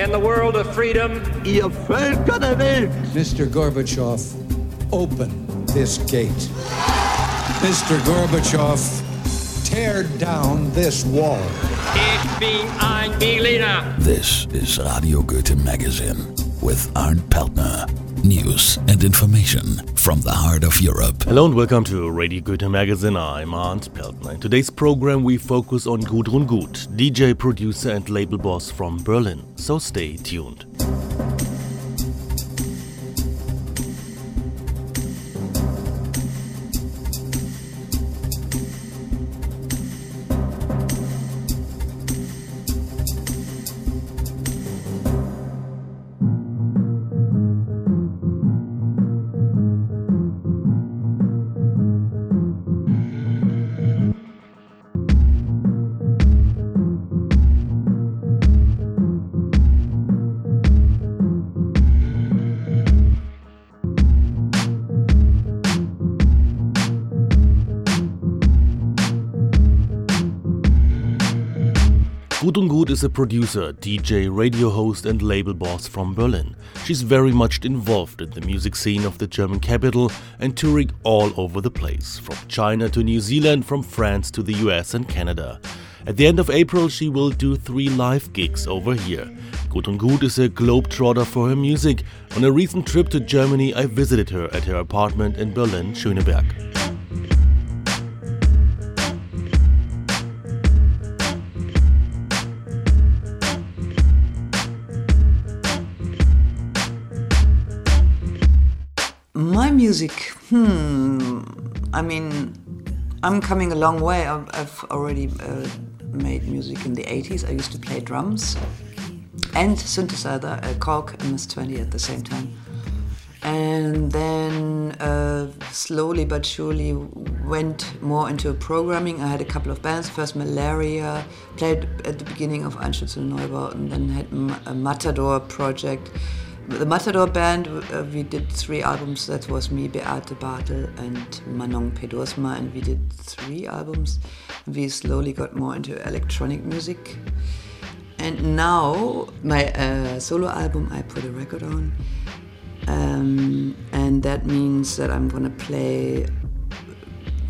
in the world of freedom. Ihr Völker der Welt. Mr. Gorbachev, open this gate. Mr. Gorbachev, tear down this wall. Ich bin ein Berliner. This is Radio Goethe Magazine with Arndt Peltner. News and information from the heart of Europe. Hello and welcome to Radio Goethe Magazine. I'm Arndt Peltner. In today's program, we focus on Gudrun Gut, DJ, producer, and label boss from Berlin. So stay tuned. Is a producer, DJ, radio host, and label boss from Berlin. She's very much involved in the music scene of the German capital and touring all over the place, from China to New Zealand, from France to the US and Canada. At the end of April, she will do three live gigs over here. Gudrun Gut is a globetrotter for her music. On a recent trip to Germany, I visited her at her apartment in Berlin, Schöneberg. Music, hmm, I mean, I'm coming a long way. I've, I've already uh, made music in the 80s. I used to play drums and synthesizer, a Korg MS-20 at the same time. And then uh, slowly but surely went more into programming. I had a couple of bands. First Malaria, played at the beginning of Einstürzende Neubauten, and then had a Matador project the Matador band, uh, we did three albums. That was me, Beate Bartel, and Manon P. Duursma, and we did three albums. We slowly got more into electronic music. And now, my uh, solo album, I put a record on. Um, and that means that I'm gonna play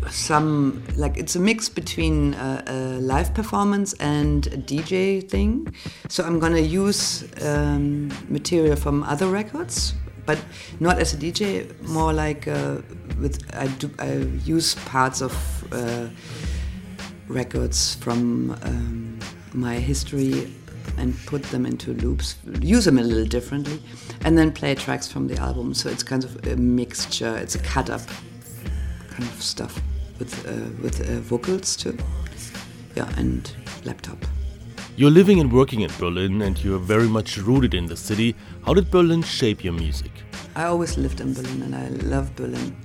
some like it's a mix between a, live performance and a DJ thing. So I'm gonna use um, material from other records, but not as a DJ. More like uh, with I do I use parts of uh, records from um, my history and put them into loops, use them a little differently, and then play tracks from the album. So it's kind of a mixture. It's a cut up kind of stuff with uh, with uh, vocals too. Yeah, and laptop. You're living and working in Berlin, and you're very much rooted in the city. How did Berlin shape your music? I always lived in Berlin, and I love Berlin.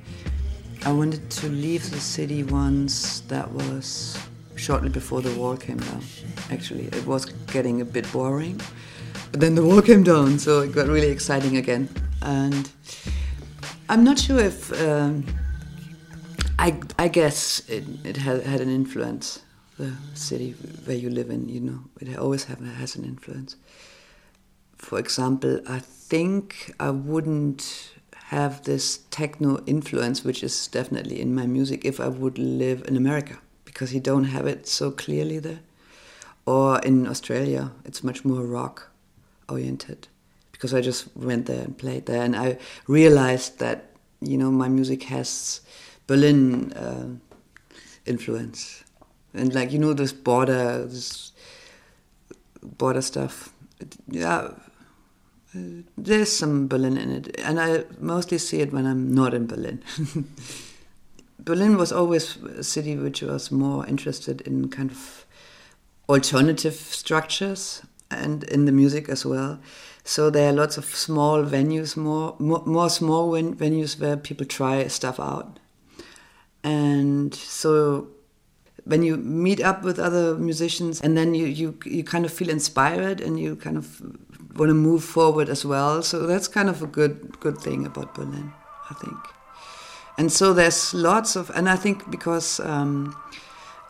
I wanted to leave the city once. That was shortly before the wall came down. Actually, it was getting a bit boring, but then the wall came down, so it got really exciting again. And I'm not sure if. Um, I, I guess it, it had, had an influence, the city where you live in, you know, it always have, has an influence. For example, I think I wouldn't have this techno influence, which is definitely in my music, if I would live in America, because you don't have it so clearly there. Or in Australia, it's much more rock oriented, because I just went there and played there, and I realized that, you know, my music has Berlin uh, influence, and like you know this border, this border stuff. It, yeah, uh, there's some Berlin in it, and I mostly see it when I'm not in Berlin. Berlin was always a city which was more interested in kind of alternative structures and in the music as well. So there are lots of small venues, more more, more small ven- venues where people try stuff out and so when you meet up with other musicians and then you, you, you kind of feel inspired and you kind of want to move forward as well. So that's kind of a good good thing about berlin i think. And so there's lots of and i think because um,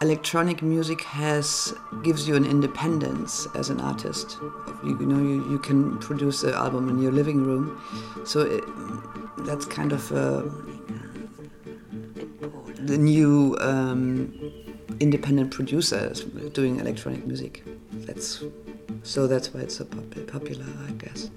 electronic music has gives you an independence as an artist. You, you know, you, you can produce an album in your living room, so it, that's kind of uh, the new um, independent producers doing electronic music. That's so that's why it's so popular, I guess.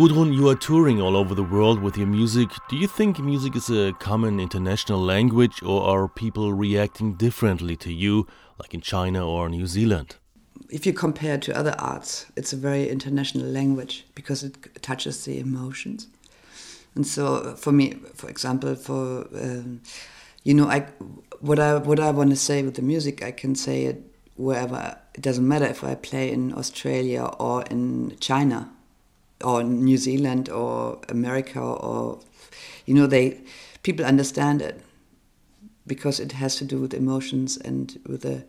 Gudrun, you are touring all over the world with your music. Do you think music is a common international language, or are people reacting differently to you, like in China or New Zealand? If you compare to other arts, it's a very international language because it touches the emotions. And so, for me, for example, for um, you know, I what I what I want to say with the music, I can say it wherever. It doesn't matter if I play in Australia or in China or New Zealand or America or you know they people understand it because it has to do with emotions and with the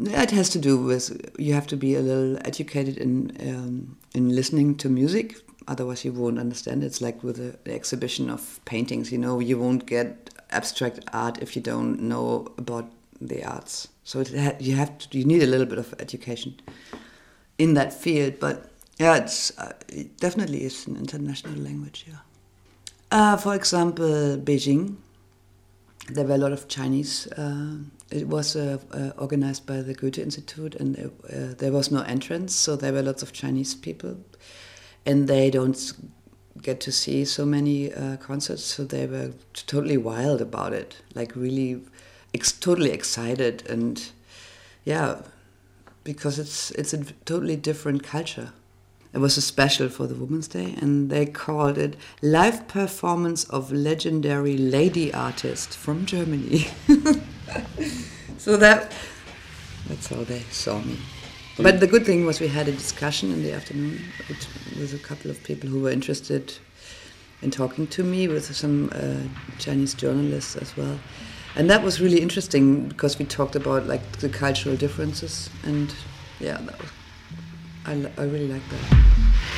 it has to do with you have to be a little educated in um, in listening to music otherwise you won't understand it's like with the exhibition of paintings you know you won't get abstract art if you don't know about the arts. So ha- you have to, you need a little bit of education in that field. But yeah, it's uh, it definitely is an international language. Yeah. Uh, for example, Beijing. There were a lot of Chinese. Uh, it was uh, uh, organized by the Goethe Institute, and uh, there was no entrance, so there were lots of Chinese people, and they don't get to see so many concerts, so they were totally wild about it, like really ex- totally excited and yeah, because it's it's a totally different culture. It was a special for the Women's Day, and they called it "Live Performance of Legendary Lady Artist from Germany." so that that's how they saw me. But the good thing was we had a discussion in the afternoon with, a couple of people who were interested in talking to me, with some uh, Chinese journalists as well and that was really interesting because we talked about like the cultural differences and yeah was, I, I really like that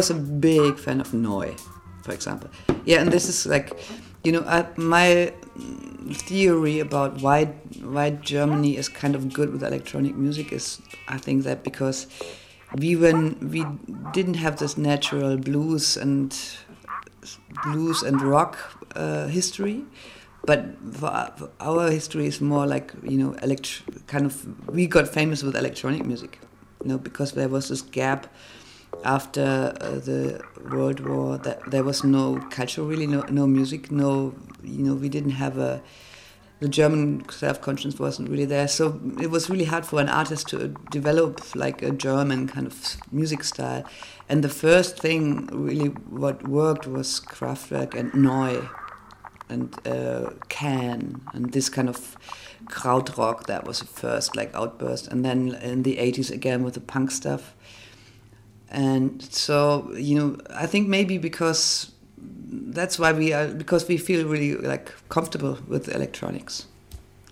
was a big fan of Neu, for example. Yeah, and this is like, you know, I, my theory about why why Germany is kind of good with electronic music is, I think that because we when we didn't have this natural blues and blues and rock uh, history, but our history is more like you know elect- kind of we got famous with electronic music you know because there was this gap after uh, the world war that there was no culture really no, no music no you know we didn't have a the German self-conscious wasn't really there. So it was really hard for an artist to develop like a German kind of music style. And the first thing really what worked was Kraftwerk and Neu and uh, Can and this kind of krautrock that was the first like outburst. And then in the 80s again with the punk stuff and so you know i think maybe because that's why we are because we feel really like comfortable with electronics.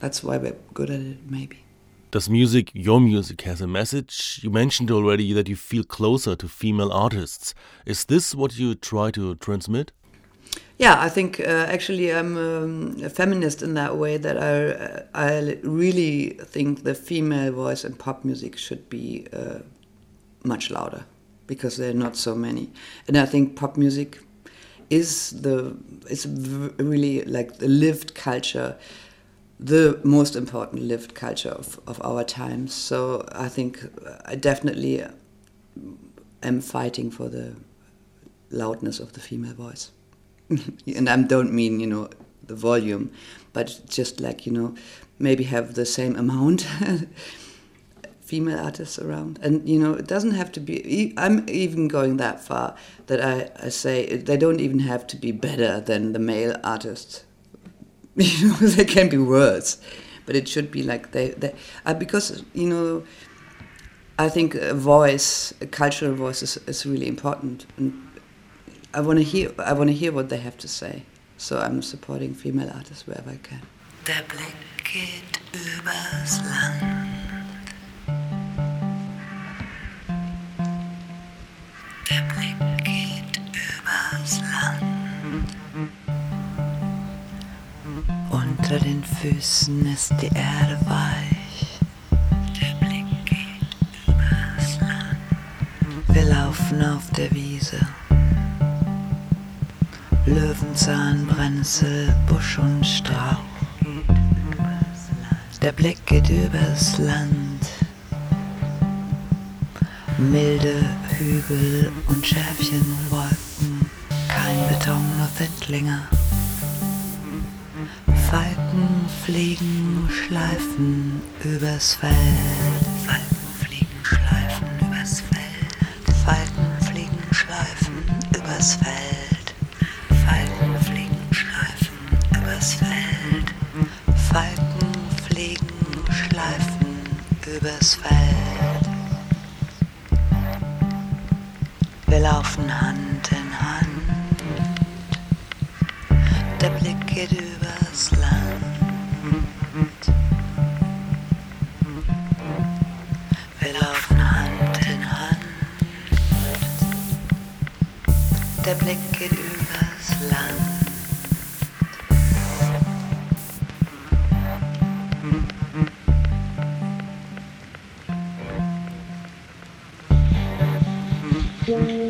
That's why we're good at it maybe. Does music your music has a message? You mentioned already that you feel closer to female artists. Is this what you try to transmit? Yeah, I think uh, actually I'm um, a feminist in that way that I I really think the female voice in pop music should be uh, much louder because there are not so many, and I think pop music is the it's really like the lived culture, the most important lived culture of, of our times. So I think I definitely am fighting for the loudness of the female voice. and I don't mean you know the volume, but just like you know maybe have the same amount female artists around, and you know it doesn't have to be. I'm even going that far that I, I say they don't even have to be better than the male artists. You know they can be worse, but it should be like they, they uh, because you know. I think a voice, a cultural voice, is, is really important. And I want to hear. I want to hear what they have to say. So I'm supporting female artists wherever I can. Der Blick geht übers Land. Füßen ist die Erde weich. Der Blick geht übers Land. Wir laufen auf der Wiese. Löwenzahn, Brennnessel, Busch und Strauch. Der Blick geht übers Land. Milde Hügel und Schäfchenwolken, kein Beton, nur Findlinge. Falken fliegen, schleifen übers Feld. Falken fliegen, schleifen übers Feld. Falken fliegen, schleifen übers Feld. Der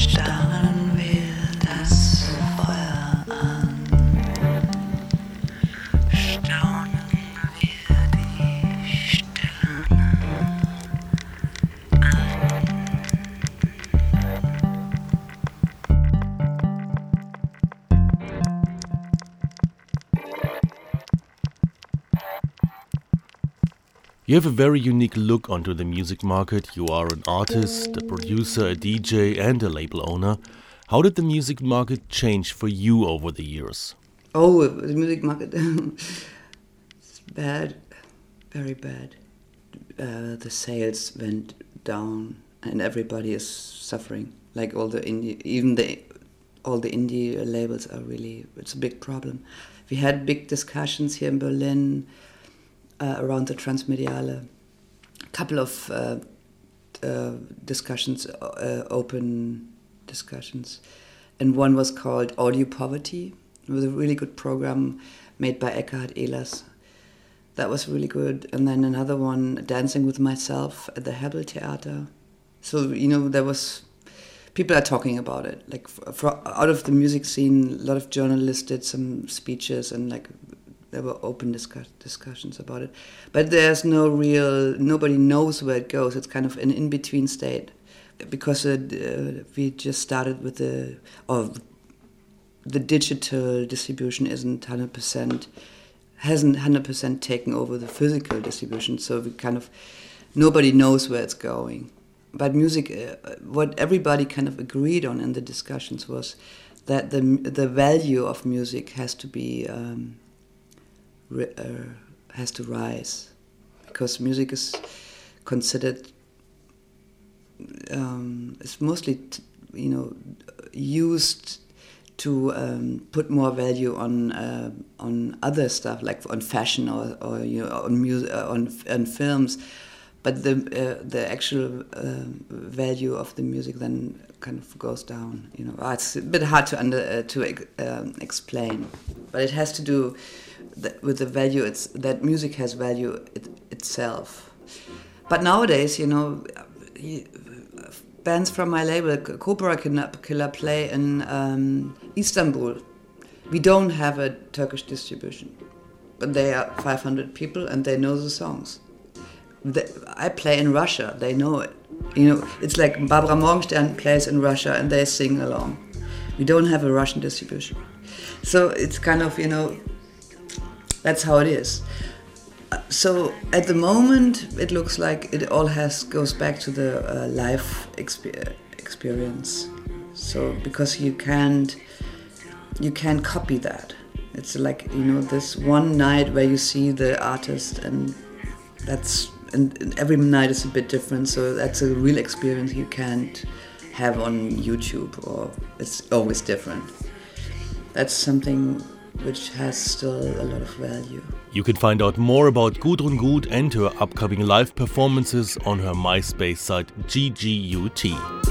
Staunen You have a very unique look onto the music market. You are an artist, a producer, a DJ, and a label owner. How did the music market change for you over the years? Oh, the music market. it's bad, very bad. Uh, the sales went down, and everybody is suffering. Like all the indie, even the all the indie labels are really. It's a big problem. We had big discussions here in Berlin uh, around the Transmediale. A couple of uh, uh, discussions, uh, open discussions, and one was called Audio Poverty. It was a really good program made by Eckhard Ehlers. That was really good. And then another one, Dancing with Myself at the Hebbel Theater. So, you know, there was people are talking about it. Like for, for, out of the music scene, a lot of journalists did some speeches and like there were open discuss, discussions about it. But there's no real, nobody knows where it goes. It's kind of an in between state because uh, we just started with the, or the digital distribution isn't 100%, hasn't 100% taken over the physical distribution. So we kind of, nobody knows where it's going. But music, uh, what everybody kind of agreed on in the discussions was that the, the value of music has to be um, uh, has to rise. Because music is considered um, it's mostly you know used to um, put more value on uh, on other stuff like on fashion or, or you know on music uh, on on films but the uh, the actual uh, value of the music then kind of goes down you know. It's a bit hard to under uh, to um, explain. But it has to do with the value it's that music has value it, itself. But nowadays you know bands from my label cobra killer play in um, istanbul. We don't have a turkish distribution but they are 500 people and they know the songs I play in Russia, they know it. You know, it's like Barbara Morgenstern plays in Russia and they sing along. We don't have a Russian distribution. So it's kind of, you know, that's how it is. So at the moment, it looks like it all has goes back to the uh, life exp- experience. So because you can't you can't copy that. It's like you know this one night where you see the artist, and that's and, and every night is a bit different. So that's a real experience you can't have on YouTube, or it's always different. That's something which has still a lot of value. You can find out more about Gudrun Gut and her upcoming live performances on her MySpace site GGUT.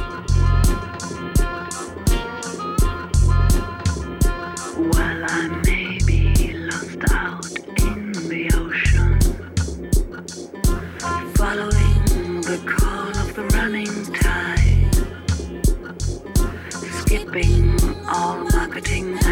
Roam around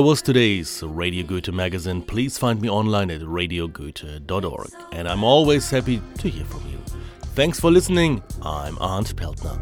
That was today's Radio Goethe magazine. Please find me online at radiogoethe.org. And I'm always happy to hear from you. Thanks for listening. I'm Arndt Peltner.